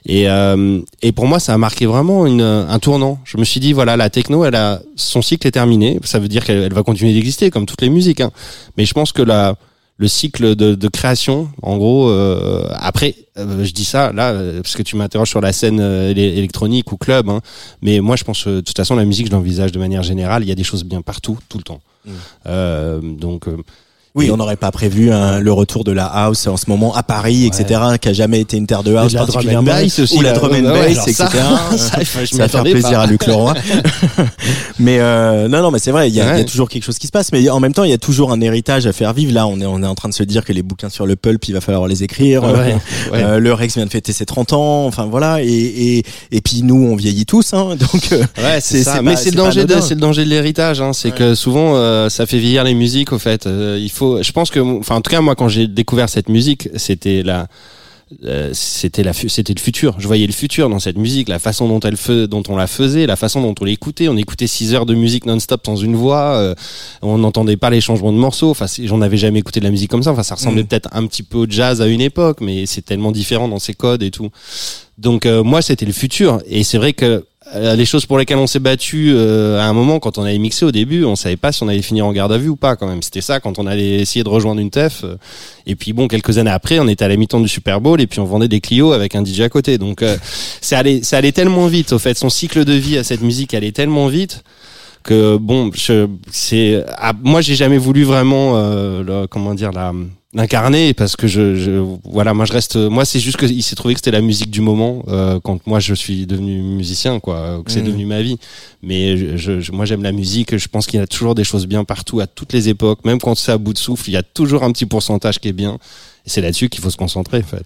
Et euh, et pour moi, ça a marqué vraiment une un tournant. Je me suis dit voilà, la techno, elle a son cycle est terminé. Ça veut dire qu'elle elle va continuer d'exister comme toutes les musiques, hein. Mais je pense que la le cycle de, de création. En gros, euh, après, euh, je dis ça là euh, parce que tu m'interroges sur la scène euh, électronique ou club, hein, mais moi je pense de toute façon la musique, je l'envisage de manière générale. Il y a des choses bien partout, tout le temps. Euh, donc Oui, Et- on n'aurait pas prévu hein, le retour de la house en ce moment à Paris, etc., qui a jamais été une terre de house particulièrement, aussi, ou la drum and bass, etc. ça, va faire plaisir pas. à Luc Leroy. mais euh, non, non, mais c'est vrai, il y, a- Ouais. il y a toujours quelque chose qui se passe, mais en même temps, il y a toujours un héritage à faire vivre. Là, on est, on est en train de se dire que les bouquins sur le pulp, il va falloir les écrire. Ouais, ouais. Euh, le Rex vient de fêter ses 30 ans, enfin voilà, et, et, et puis nous, on vieillit tous, hein, donc euh, Ouais, c'est ça. Mais c'est le danger de, c'est le danger de l'héritage. Hein. C'est que souvent, euh, ça fait vieillir les musiques. Au fait, Euh, il faut. Je pense que, enfin, en tout cas, moi, quand j'ai découvert cette musique, c'était la, euh, c'était la, c'était le futur. Je voyais le futur dans cette musique, la façon dont elle fe- dont on la faisait, la façon dont on l'écoutait. On écoutait six heures de musique non-stop sans une voix. euh, on n'entendait pas les changements de morceaux. Enfin, j'en avais jamais écouté de la musique comme ça. Enfin, ça ressemblait Mm. peut-être un petit peu au jazz à une époque, mais c'est tellement différent dans ses codes et tout. Donc euh, moi, c'était le futur. Et c'est vrai que les choses pour lesquelles on s'est battu euh, à un moment quand on avait mixé au début, on savait pas si on allait finir en garde à vue ou pas quand même. C'était ça quand on allait essayer de rejoindre une TEF. euh, et puis bon, quelques années après, on était à la mi-temps du Super Bowl et puis on vendait des Clio avec un DJ à côté. Donc euh, ça allait, ça allait tellement vite. Au fait, son cycle de vie à cette musique allait tellement vite que bon, c'est, ah, moi j'ai jamais voulu vraiment, euh, comment dire la l'incarner parce que je, je voilà moi je reste moi c'est juste que il s'est trouvé que c'était la musique du moment euh, quand moi je suis devenu musicien quoi que c'est Mhm. devenu ma vie. Mais je, je- je- moi j'aime la musique je pense qu'il y a toujours des choses bien partout à toutes les époques. Même quand c'est à bout de souffle il y a toujours un petit pourcentage qui est bien. Et c'est là-dessus qu'il faut se concentrer en fait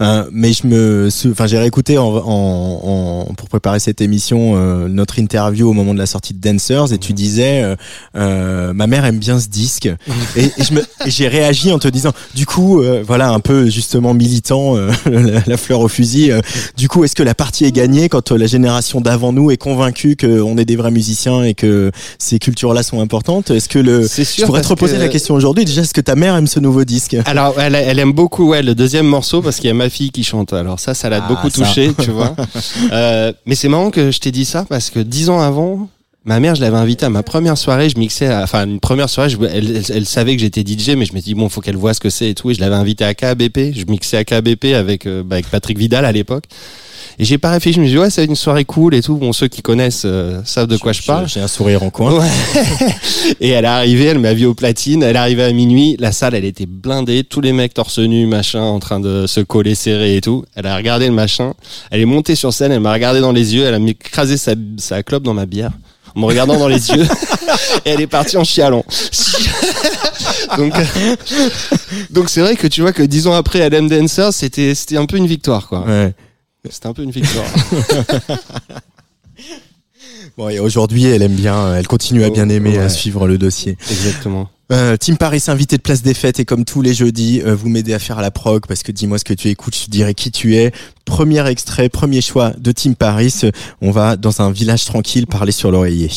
Euh, mais je me, enfin, j'ai réécouté en, en, en- pour préparer cette émission euh, notre interview au moment de la sortie de Dancers et tu disais, euh, euh, ma mère aime bien ce disque. Et, et je me, j'ai réagi en te disant, du coup, euh, voilà, un peu justement militant, euh, la, la fleur au fusil. euh, du coup, est-ce que la partie est gagnée quand la génération d'avant nous est convaincue qu'on est des vrais musiciens et que ces cultures-là sont importantes? Est-ce que le, c'est je pourrais te reposer que- la question aujourd'hui déjà, est-ce que ta mère aime ce nouveau disque? Alors, elle, elle aime beaucoup ouais, le deuxième morceau parce qu'il y a ma fille qui chante. Alors ça, ça l'a Ah, beaucoup touché, tu vois. Euh, mais c'est marrant que je t'ai dit ça parce que dix ans avant, ma mère, je l'avais invitée à ma première soirée. Je mixais, à- enfin une première soirée. Je, elle, elle, elle savait que j'étais DJ, mais je me dit bon, faut qu'elle voit ce que c'est et tout. Et je l'avais invitée à KBP. Je mixais à KBP avec euh, bah, avec Patrick Vidal à l'époque. Et j'ai pas réfléchi. Je me suis dit ouais, c'est une soirée cool et tout. Bon, ceux qui connaissent euh, savent de quoi je parle. J'ai un sourire en coin. Ouais. et elle est arrivée, elle m'a vu au platine, elle est arrivée à minuit, la salle elle était blindée, tous les mecs torse nu, machin, en train de se coller serré et tout. Elle a regardé le machin, elle est montée sur scène, elle m'a regardé dans les yeux, elle a écrasé sa, sa clope dans ma bière. En me regardant dans les yeux, et elle est partie en chialant. donc, euh, donc c'est vrai que tu vois que dix ans après, aime Dancer, c'était, c'était un peu une victoire, quoi. Ouais. C'était un peu une victoire. Bon, et aujourd'hui, elle aime bien, elle continue à bien aimer, à suivre le dossier. Exactement. Euh, Team Paris, invité de place des fêtes, et comme tous les jeudis, euh, vous m'aidez à faire la prog, parce que dis-moi ce que tu écoutes, je te dirai qui tu es. Premier extrait, premier choix de Team Paris. On va dans un village tranquille parler sur l'oreiller.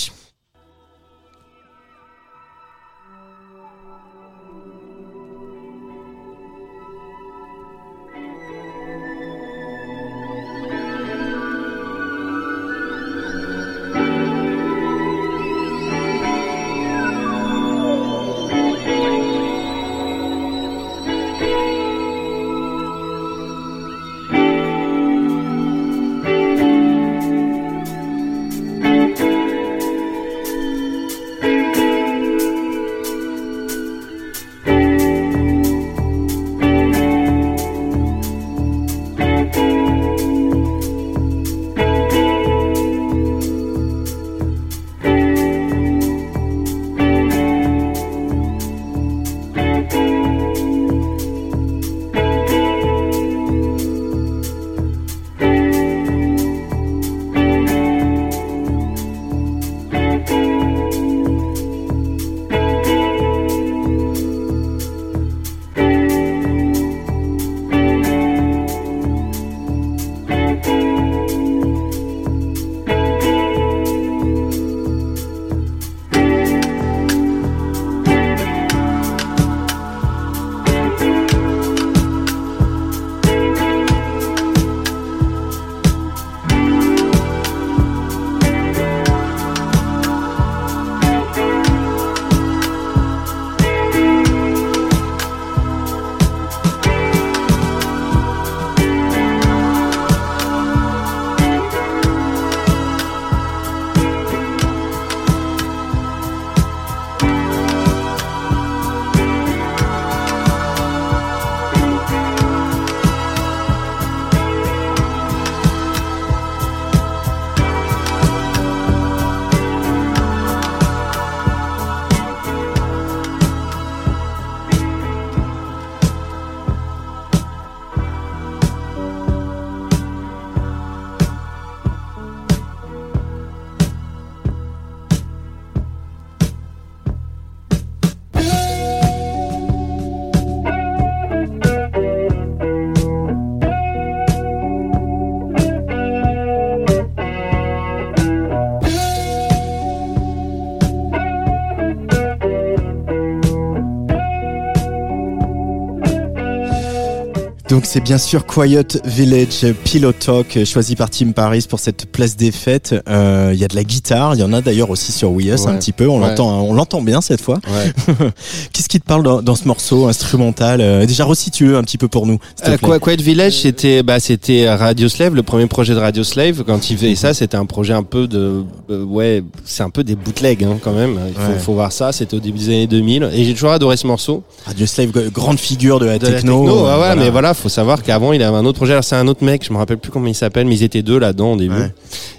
Donc c'est bien sûr Quiet Village Pillow Talk choisi par Team Paris pour cette place des fêtes. Euh, Il y a de la guitare, il y en a d'ailleurs aussi sur We Us Ouais. un petit peu. On Ouais. l'entend, on l'entend bien cette fois. Ouais. Qu'est-ce qui te parle dans, dans ce morceau instrumental Euh, Déjà resitue un petit peu pour nous. Euh, Quiet Village, c'était bah c'était Radio Slave, le premier projet de Radio Slave. Quand il faisait ça, c'était un projet un peu de euh, ouais, c'est un peu des bootlegs hein, quand même. Il faut, voir ça. C'était au début des années 2000 et j'ai toujours adoré ce morceau. Radio Slave, grande figure de la De la techno. techno, euh, ouais, ouais, mais voilà, faut savoir qu'avant il avait un autre projet. C'est un autre mec, je me rappelle plus comment il s'appelle, mais ils étaient deux là-dedans au début. Ouais.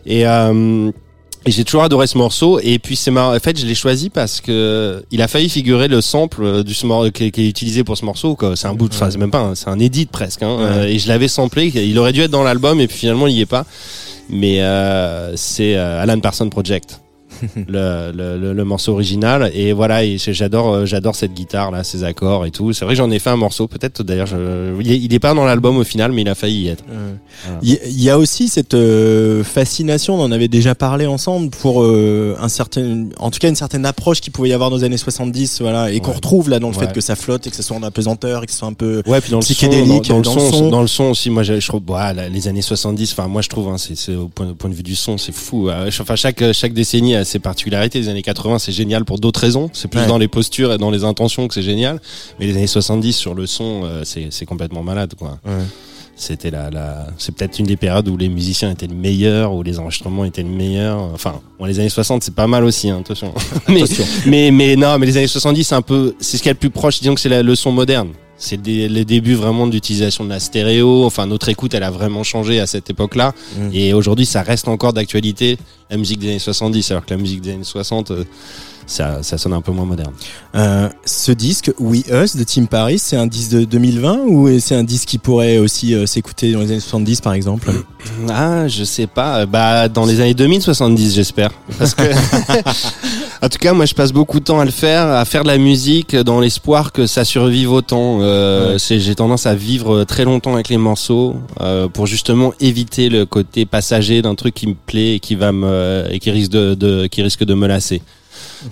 Et euh, et j'ai toujours adoré ce morceau. Et puis c'est marrant. En fait je l'ai choisi parce que il a failli figurer le sample du qui, est- utilisé pour ce morceau c'est un bout de enfin c'est même pas un- c'est un edit presque hein. Euh, et je l'avais samplé. Il aurait dû être dans l'album et puis finalement il y est pas. Mais euh, c'est Alan Parsons Project le, le, le, morceau original et voilà et j'adore euh, j'adore cette guitare là ces accords et tout c'est vrai que j'en ai fait un morceau peut-être d'ailleurs je... il, est, il est pas dans l'album au final mais il a failli y être Il y- il y a aussi cette euh, fascination, on en avait déjà parlé ensemble, pour euh, un certain, en tout cas une certaine approche qu'il pouvait y avoir dans les années 70, voilà, et qu'on retrouve là dans le Ouais. fait que ça flotte et que ce soit en apesanteur et que ce soit un peu Ouais, puis dans le son, psychédélique, dans, dans dans le son, son. dans le son aussi, moi, je, trouve, là, les années 70, enfin, moi, je trouve, hein, c'est, au point, au point de vue du son, c'est fou. Enfin, chaque, chaque décennie a ses particularités. Les années 80, c'est génial pour d'autres raisons. C'est plus Ouais. dans les postures et dans les intentions que c'est génial. Mais les années 70 sur le son, euh, c'est, complètement malade, quoi. Ouais. C'était la, la, c'est peut-être une des périodes où les musiciens étaient les meilleurs, où les enregistrements étaient les meilleurs. Enfin, bon, les années 60, c'est pas mal aussi, hein, attention. mais, Attention. mais, mais non, mais les années 70, c'est un peu, c'est ce qu'il y a le plus proche, disons que c'est la- le son moderne. C'est les débuts vraiment d'utilisation de la stéréo. Enfin, notre écoute, elle a vraiment changé à cette époque-là. Mm. Et aujourd'hui, ça reste encore d'actualité, la musique des années 70, alors que la musique des années 60, euh, ça, ça sonne un peu moins moderne. Euh, ce disque We Us de Team Paris, c'est un disque de 2020 ou c'est un disque qui pourrait aussi euh, s'écouter dans les années 70 par exemple? Ah, je sais pas. Bah, dans les années 2070, j'espère. Parce que, en tout cas, moi, je passe beaucoup de temps à le faire, à faire de la musique dans l'espoir que ça survive autant. Euh, Ouais. j'ai tendance à vivre très longtemps avec les morceaux euh, pour justement éviter le côté passager d'un truc qui me plaît et qui va me et qui risque de, de qui risque de me lasser.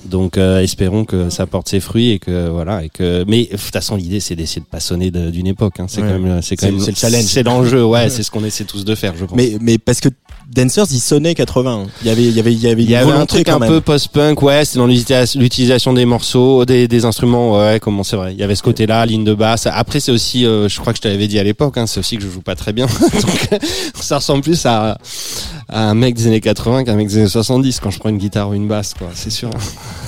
Donc euh, espérons que ça porte ses fruits et que voilà et que mais de toute façon l'idée c'est d'essayer de pas sonner d'une époque hein. c'est Ouais. quand même c'est quand C'est- même c'est le challenge. c'est l'enjeu ouais c'est ce qu'on essaie tous de faire je pense Mais mais parce que Dancers il sonnait 80. Il y avait il y avait il y avait, Il y avait un truc un même. peu post-punk, ouais, c'était dans l'utilisa- l'utilisation des morceaux, des, des instruments, ouais, comment c'est vrai. Il y avait ce côté-là, ligne de basse. Après, c'est aussi, euh, je crois que je t'avais dit à l'époque, hein, c'est aussi que je joue pas très bien. Donc, ça ressemble plus à, à un mec des années 80 qu'un mec des années 70 quand je prends une guitare ou une basse, quoi, c'est sûr.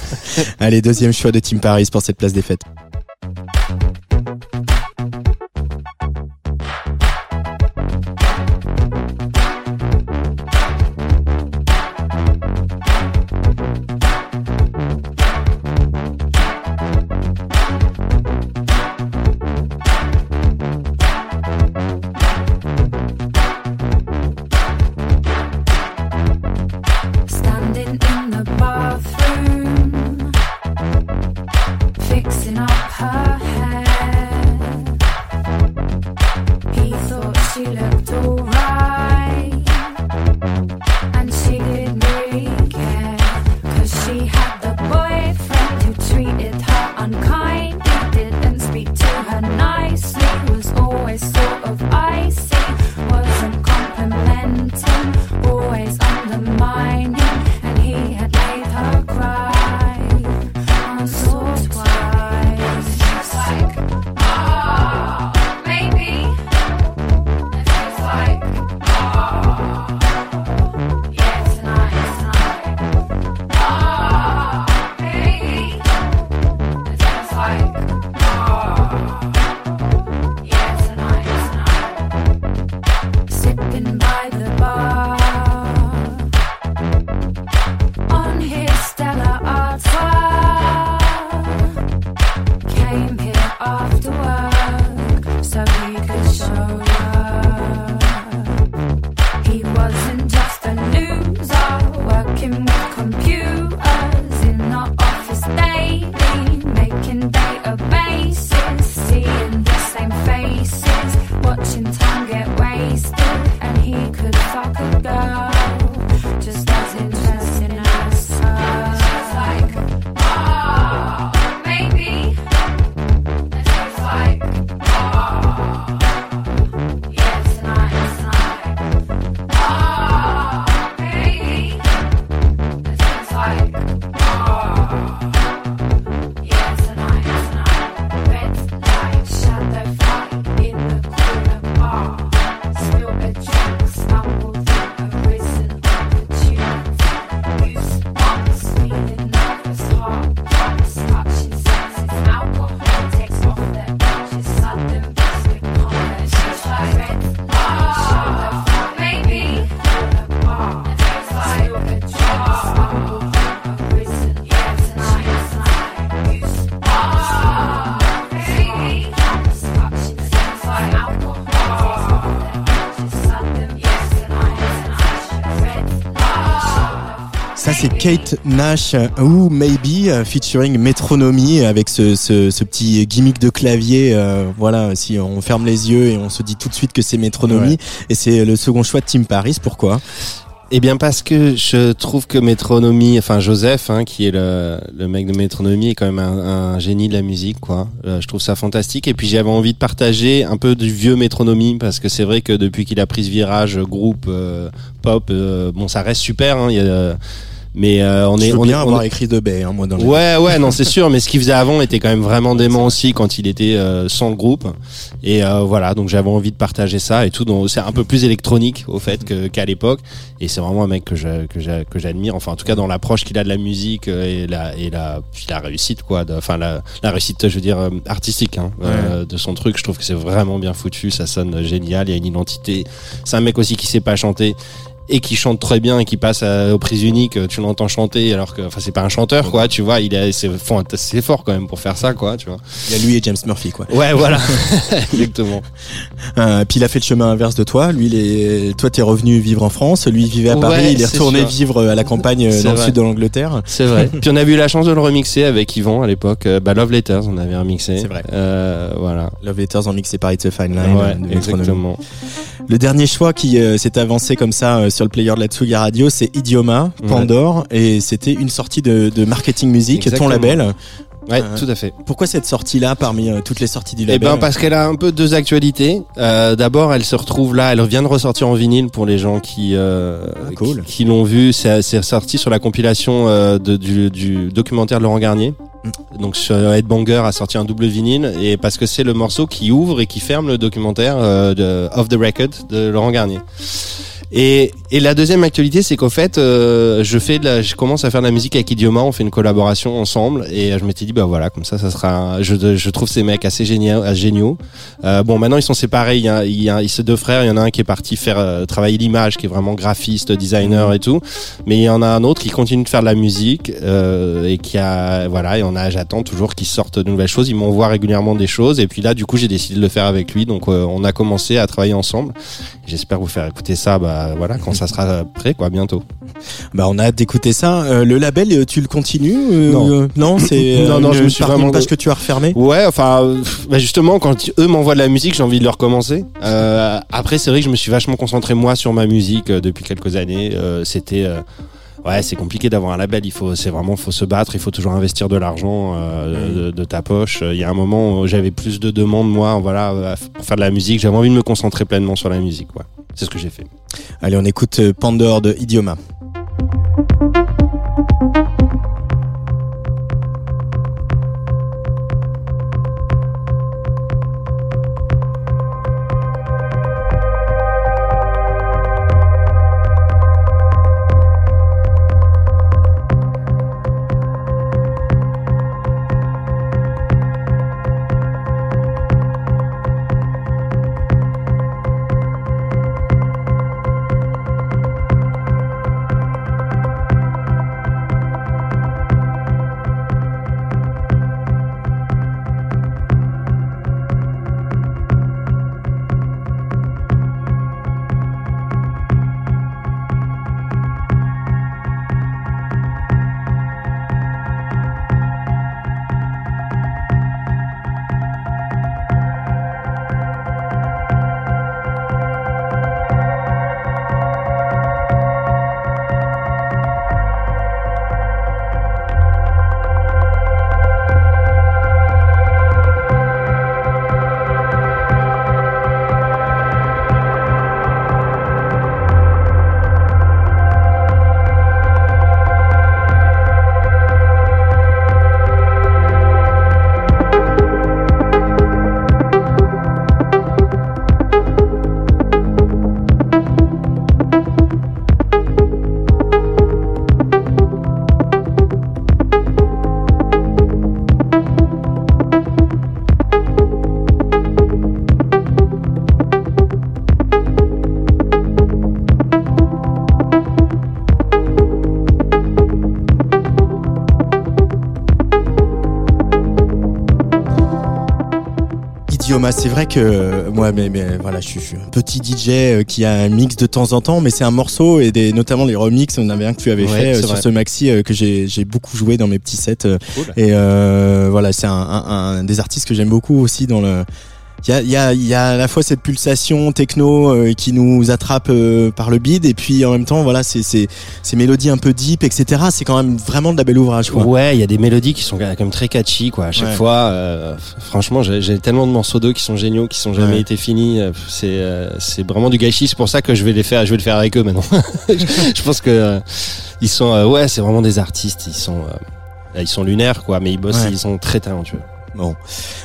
Allez, deuxième choix de Team Paris pour cette place des fêtes. Kate Nash ou Maybe euh, featuring Metronomy avec ce, ce, ce, petit gimmick de clavier. Euh, voilà, si on ferme les yeux et on se dit tout de suite que c'est Metronomy. Ouais. Et c'est le second choix de Tim Paris. Pourquoi? Eh bien parce que je trouve que Métronomie, enfin Joseph, hein, qui est le, le mec de Métronomie, est quand même un, un génie de la musique, quoi. Euh, je trouve ça fantastique. Et puis j'avais envie de partager un peu du vieux Métronomie parce que c'est vrai que depuis qu'il a pris ce virage euh, groupe euh, pop, euh, bon ça reste super. Hein, il y a, mais euh, on Je est, veux on bien est, avoir écrit de baie, hein, moi dans le- Ouais, ouais, non, c'est sûr, mais ce qu'il faisait avant était quand même vraiment dément aussi quand il était euh, sans le groupe. Et euh, voilà, donc j'avais envie de partager ça et tout. Donc c'est un peu plus électronique au fait que- qu'à l'époque. Et c'est vraiment un mec que je- que j'a- que j'admire. Enfin, en tout cas, dans l'approche qu'il a de la musique euh, et la et la puis la réussite quoi. de- Enfin la, la réussite, je veux dire euh, artistique hein, euh, de son truc. Je trouve que c'est vraiment bien foutu. Ça sonne génial. Il y a une identité. C'est un mec aussi qui sait pas chanter et qui chante très bien et qui passe à- aux prises uniques, tu l'entends chanter alors que, enfin, c'est pas un chanteur, quoi, tu vois, il est, c'est, c'est fort quand même pour faire ça, quoi, tu vois. Il y a lui et James Murphy, quoi. Ouais, voilà. Exactement. Euh, puis il a fait le chemin inverse de toi. Lui, il est... toi, t'es revenu vivre en France. Lui, il vivait à Ouais, Paris. Il est retourné sûr. vivre à la campagne euh, dans le sud de l'Angleterre. C'est vrai. Puis on avait eu la chance de le remixer avec Yvan à l'époque. Euh, bah, Love Letters, on avait remixé. C'est vrai. Euh, voilà. Love Letters en mixé par It's a Fine Line. Ouais, exactement. Le dernier choix qui euh, s'est avancé comme ça euh, sur le player de la Tsugi Radio, c'est Idioma, Ouais. Pandore, et c'était une sortie de, de marketing Exactement. ton label. Ouais, Euh, tout à fait. Pourquoi cette sortie-là parmi euh, toutes les sorties du Eh label ben parce qu'elle a un peu deux actualités. Euh, D'abord, elle se retrouve là, elle vient de ressortir en vinyle pour les gens qui Ah, cool. qui, qui l'ont vu. C'est sorti sur la compilation de, du, du documentaire de Laurent Garnier. Donc Headbanger a sorti un double vinyle et parce que c'est le morceau qui ouvre et qui ferme le documentaire euh, de the Record de Laurent Garnier. Et, et la deuxième actualité, c'est qu'au fait, euh, je fais de la, je commence à faire de la musique avec Idioma, on fait une collaboration ensemble, et euh, je m'étais dit bah voilà, comme ça, ça sera. je, je trouve ces mecs assez géniaux, assez géniaux. Euh, bon, maintenant ils sont séparés. Il y a, il y a, deux frères. Il y en a un qui est parti faire euh, travailler l'image, qui est vraiment graphiste, designer et tout. Mais il y en a un autre qui continue de faire de la musique euh, et qui a voilà. On a, j'attends toujours qu'ils sortent de nouvelles choses. Ils m'envoient régulièrement des choses. Et puis là, du coup, j'ai décidé de le faire avec lui. Donc, euh, on a commencé à travailler ensemble. J'espère vous faire écouter ça. Bah voilà, quand ça sera prêt, quoi, bientôt. Bah, on a hâte d'écouter ça. Euh, le label, euh, tu le continues Non. non, c'est Non, non, je me suis vraiment- page que tu as refermée. Ouais, enfin, bah justement, quand eux m'envoient de la musique, j'ai envie de le recommencer. Après, c'est vrai que je me suis vachement concentré moi sur ma musique depuis quelques années. C'était Ouais, c'est compliqué d'avoir un label. Il faut, c'est vraiment, faut se battre. Il faut toujours investir de l'argent euh, de, de ta poche. Il y a un moment où j'avais plus de demandes, moi, voilà, pour faire de la musique. J'avais envie de me concentrer pleinement sur la musique. Ouais. C'est ce que j'ai fait. Allez, on écoute euh, Pandore de Idioma. Guillaume, c'est vrai que euh, moi, mais, mais voilà, je suis, je suis un petit DJ euh, qui a un mix de temps en temps, mais c'est un morceau et des, notamment les remix. On avait un que tu avais Ouais, fait euh, sur vrai. ce maxi que j'ai beaucoup joué dans mes petits sets. Cool. Et euh, voilà, c'est un, un, un des artistes que j'aime beaucoup aussi dans le. Il y a, il y, a, y a à la fois cette pulsation techno euh, qui nous attrape euh, par le bide et puis en même temps voilà c'est c'est ces mélodies un peu deep etc c'est quand même vraiment de la belle ouvrage quoi. Ouais, il y a des mélodies qui sont quand même très catchy, quoi. À chaque Ouais. fois, euh, franchement, j'ai tellement de morceaux d'eux qui sont géniaux, qui sont jamais Ouais. été finis. Euh, C'est euh, c'est vraiment du gâchis. C'est pour ça que je vais les faire. Je vais le faire avec eux maintenant. je, pense que euh, ils sont, ouais, c'est vraiment des artistes. Ils sont, euh, ils sont lunaires, quoi. Mais ils bossent, Ouais. ils sont très talentueux. Bon.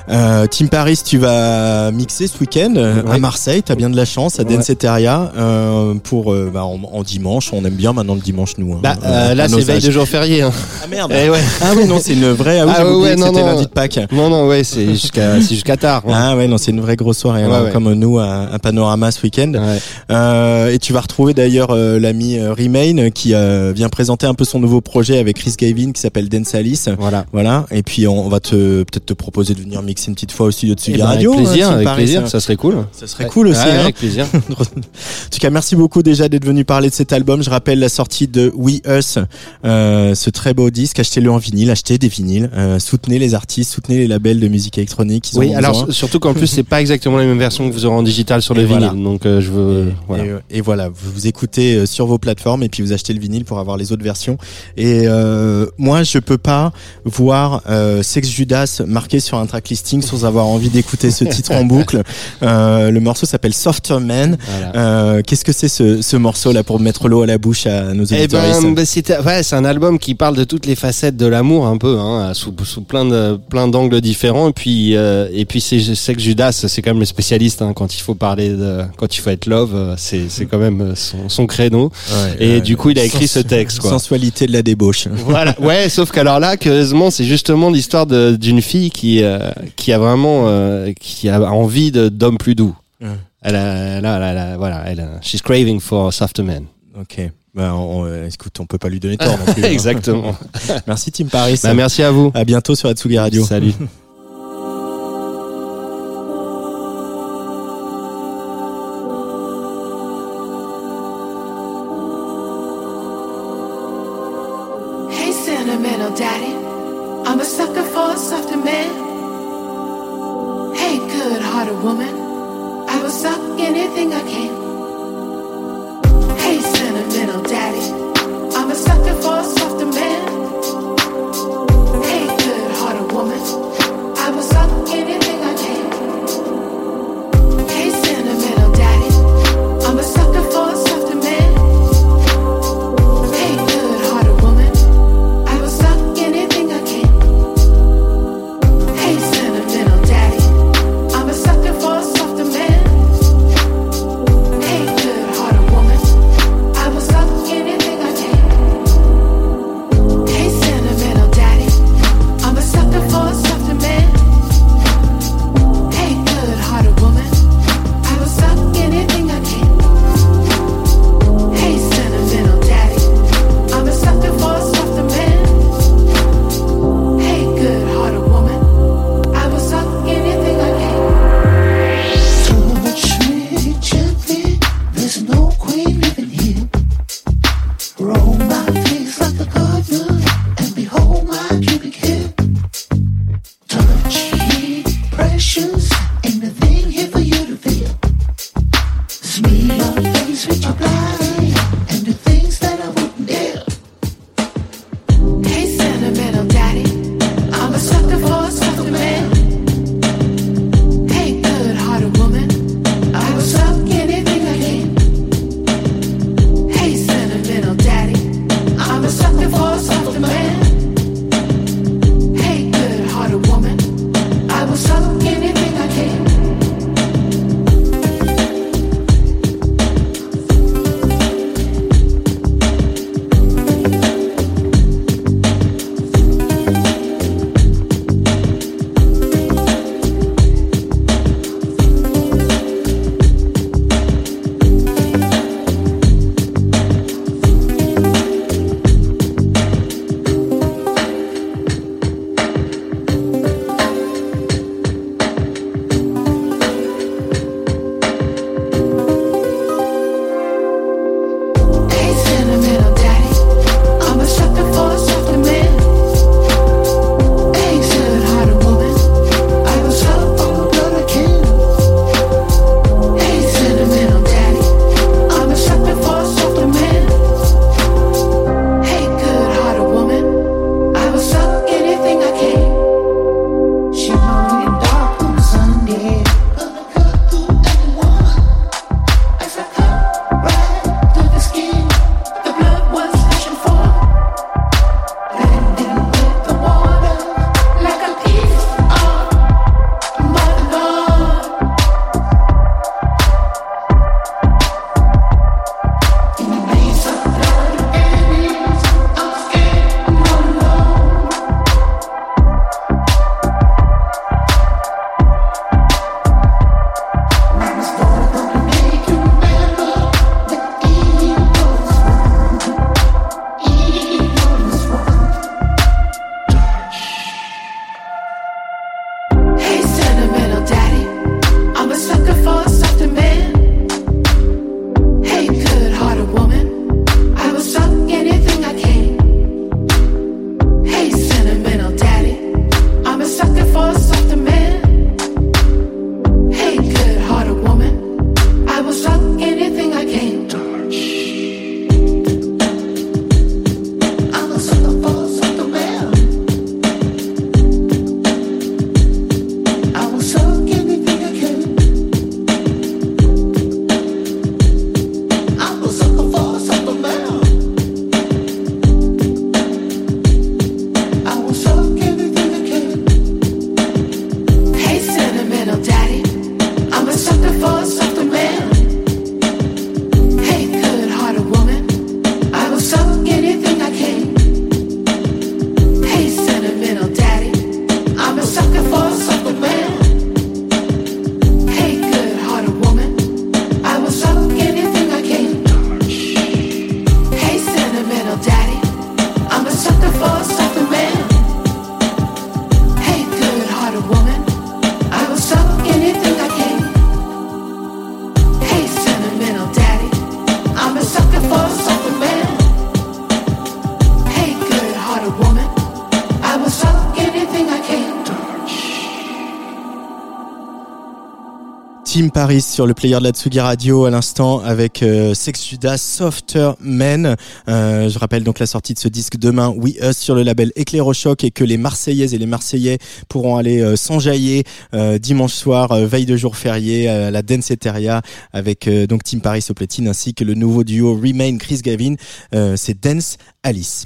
Euh, Tim Paris, tu vas mixer ce week-end euh, à. Marseille. T'as bien de la chance à Ouais. Denseteria euh, pour euh, bah, en, en dimanche. On aime bien maintenant le dimanche nous. hein. Bah, Euh, là, c'est veille de jour férié. Hein. Ah merde. Eh ouais. Ah oui non c'est une vraie. Ah oui Ah ouais, non, c'était non. lundi de Pâques. Non, non, ouais, c'est jusqu'à, c'est jusqu'à tard. hein. Ah ouais non c'est une vraie grosse soirée alors, ouais. comme nous à, à Panorama ce week-end. Ouais. Euh, et tu vas retrouver d'ailleurs l'ami Remain qui vient présenter un peu son nouveau projet avec Chris Gavin qui s'appelle Dance Alice. Voilà. Voilà. Et puis on, on va te peut-être te proposer de venir mixer une petite fois au studio de Eh Sugi ben, Radio. avec plaisir, hein, avec Paris, plaisir. ça- Ça serait cool. Ça serait cool aussi. Ouais, hein. avec plaisir. en tout cas, merci beaucoup déjà d'être venu parler de cet album. Je rappelle la sortie de We Us, euh, ce très beau disque. Achetez-le en vinyle, achetez des vinyles, euh, soutenez les artistes, soutenez les labels de musique électronique. Ils Oui, alors besoin. surtout qu'en plus c'est pas exactement la même version que vous aurez en digital sur Et le voilà. vinyle, donc euh, je veux. voilà. Et, euh, et voilà, vous, écoutez euh, sur vos plateformes et puis vous achetez le vinyle pour avoir les autres versions. Et euh, moi, je peux pas voir euh, Sex Judas marqué sur un track listing sans avoir envie d'écouter ce titre en boucle. Euh, le morceau s'appelle Softer Man. Voilà. Euh, Qu'est-ce que c'est ce, ce morceau-là pour mettre l'eau à la bouche à nos Eh auditeurs ben, bah, c'est ouais, un album qui parle de toutes les facettes de l'amour un peu, hein, sous, sous plein de plein d'angles différents. Et puis euh, et puis c'est je sais que Judas, c'est quand même le spécialiste hein, quand il faut parler de quand il faut être love, euh, c'est c'est quand même son, son créneau. Et du coup, il a écrit ce texte, quoi. Sensualité de la débauche. Voilà. Ouais, sauf qu'alors là, curieusement, c'est justement l'histoire d'une fille qui euh, qui a vraiment euh, qui a envie d'hommes plus doux. Ouais. Elle a, elle a- elle a- voilà, elle a, she's craving for softer men. Ok. Ben, on, euh, écoute, on peut pas lui donner tort non plus. hein. Exactement. Merci Tim Paris. Bah, merci à vous. À bientôt sur Atsugi Radio. Salut. Tim Paris sur le player de la Tsugi Radio à l'instant avec euh, Sexuda Softer Men. Euh, je rappelle donc la sortie de ce disque demain, We Us sur le label Éclairochoc et que les Marseillaises et les Marseillais pourront aller euh, s'enjailler euh, dimanche soir, veille de jour férié à la Dance Eteria avec donc Tim Paris au platine ainsi que le nouveau duo Remain Chris Gavin. C'est Dance Alice.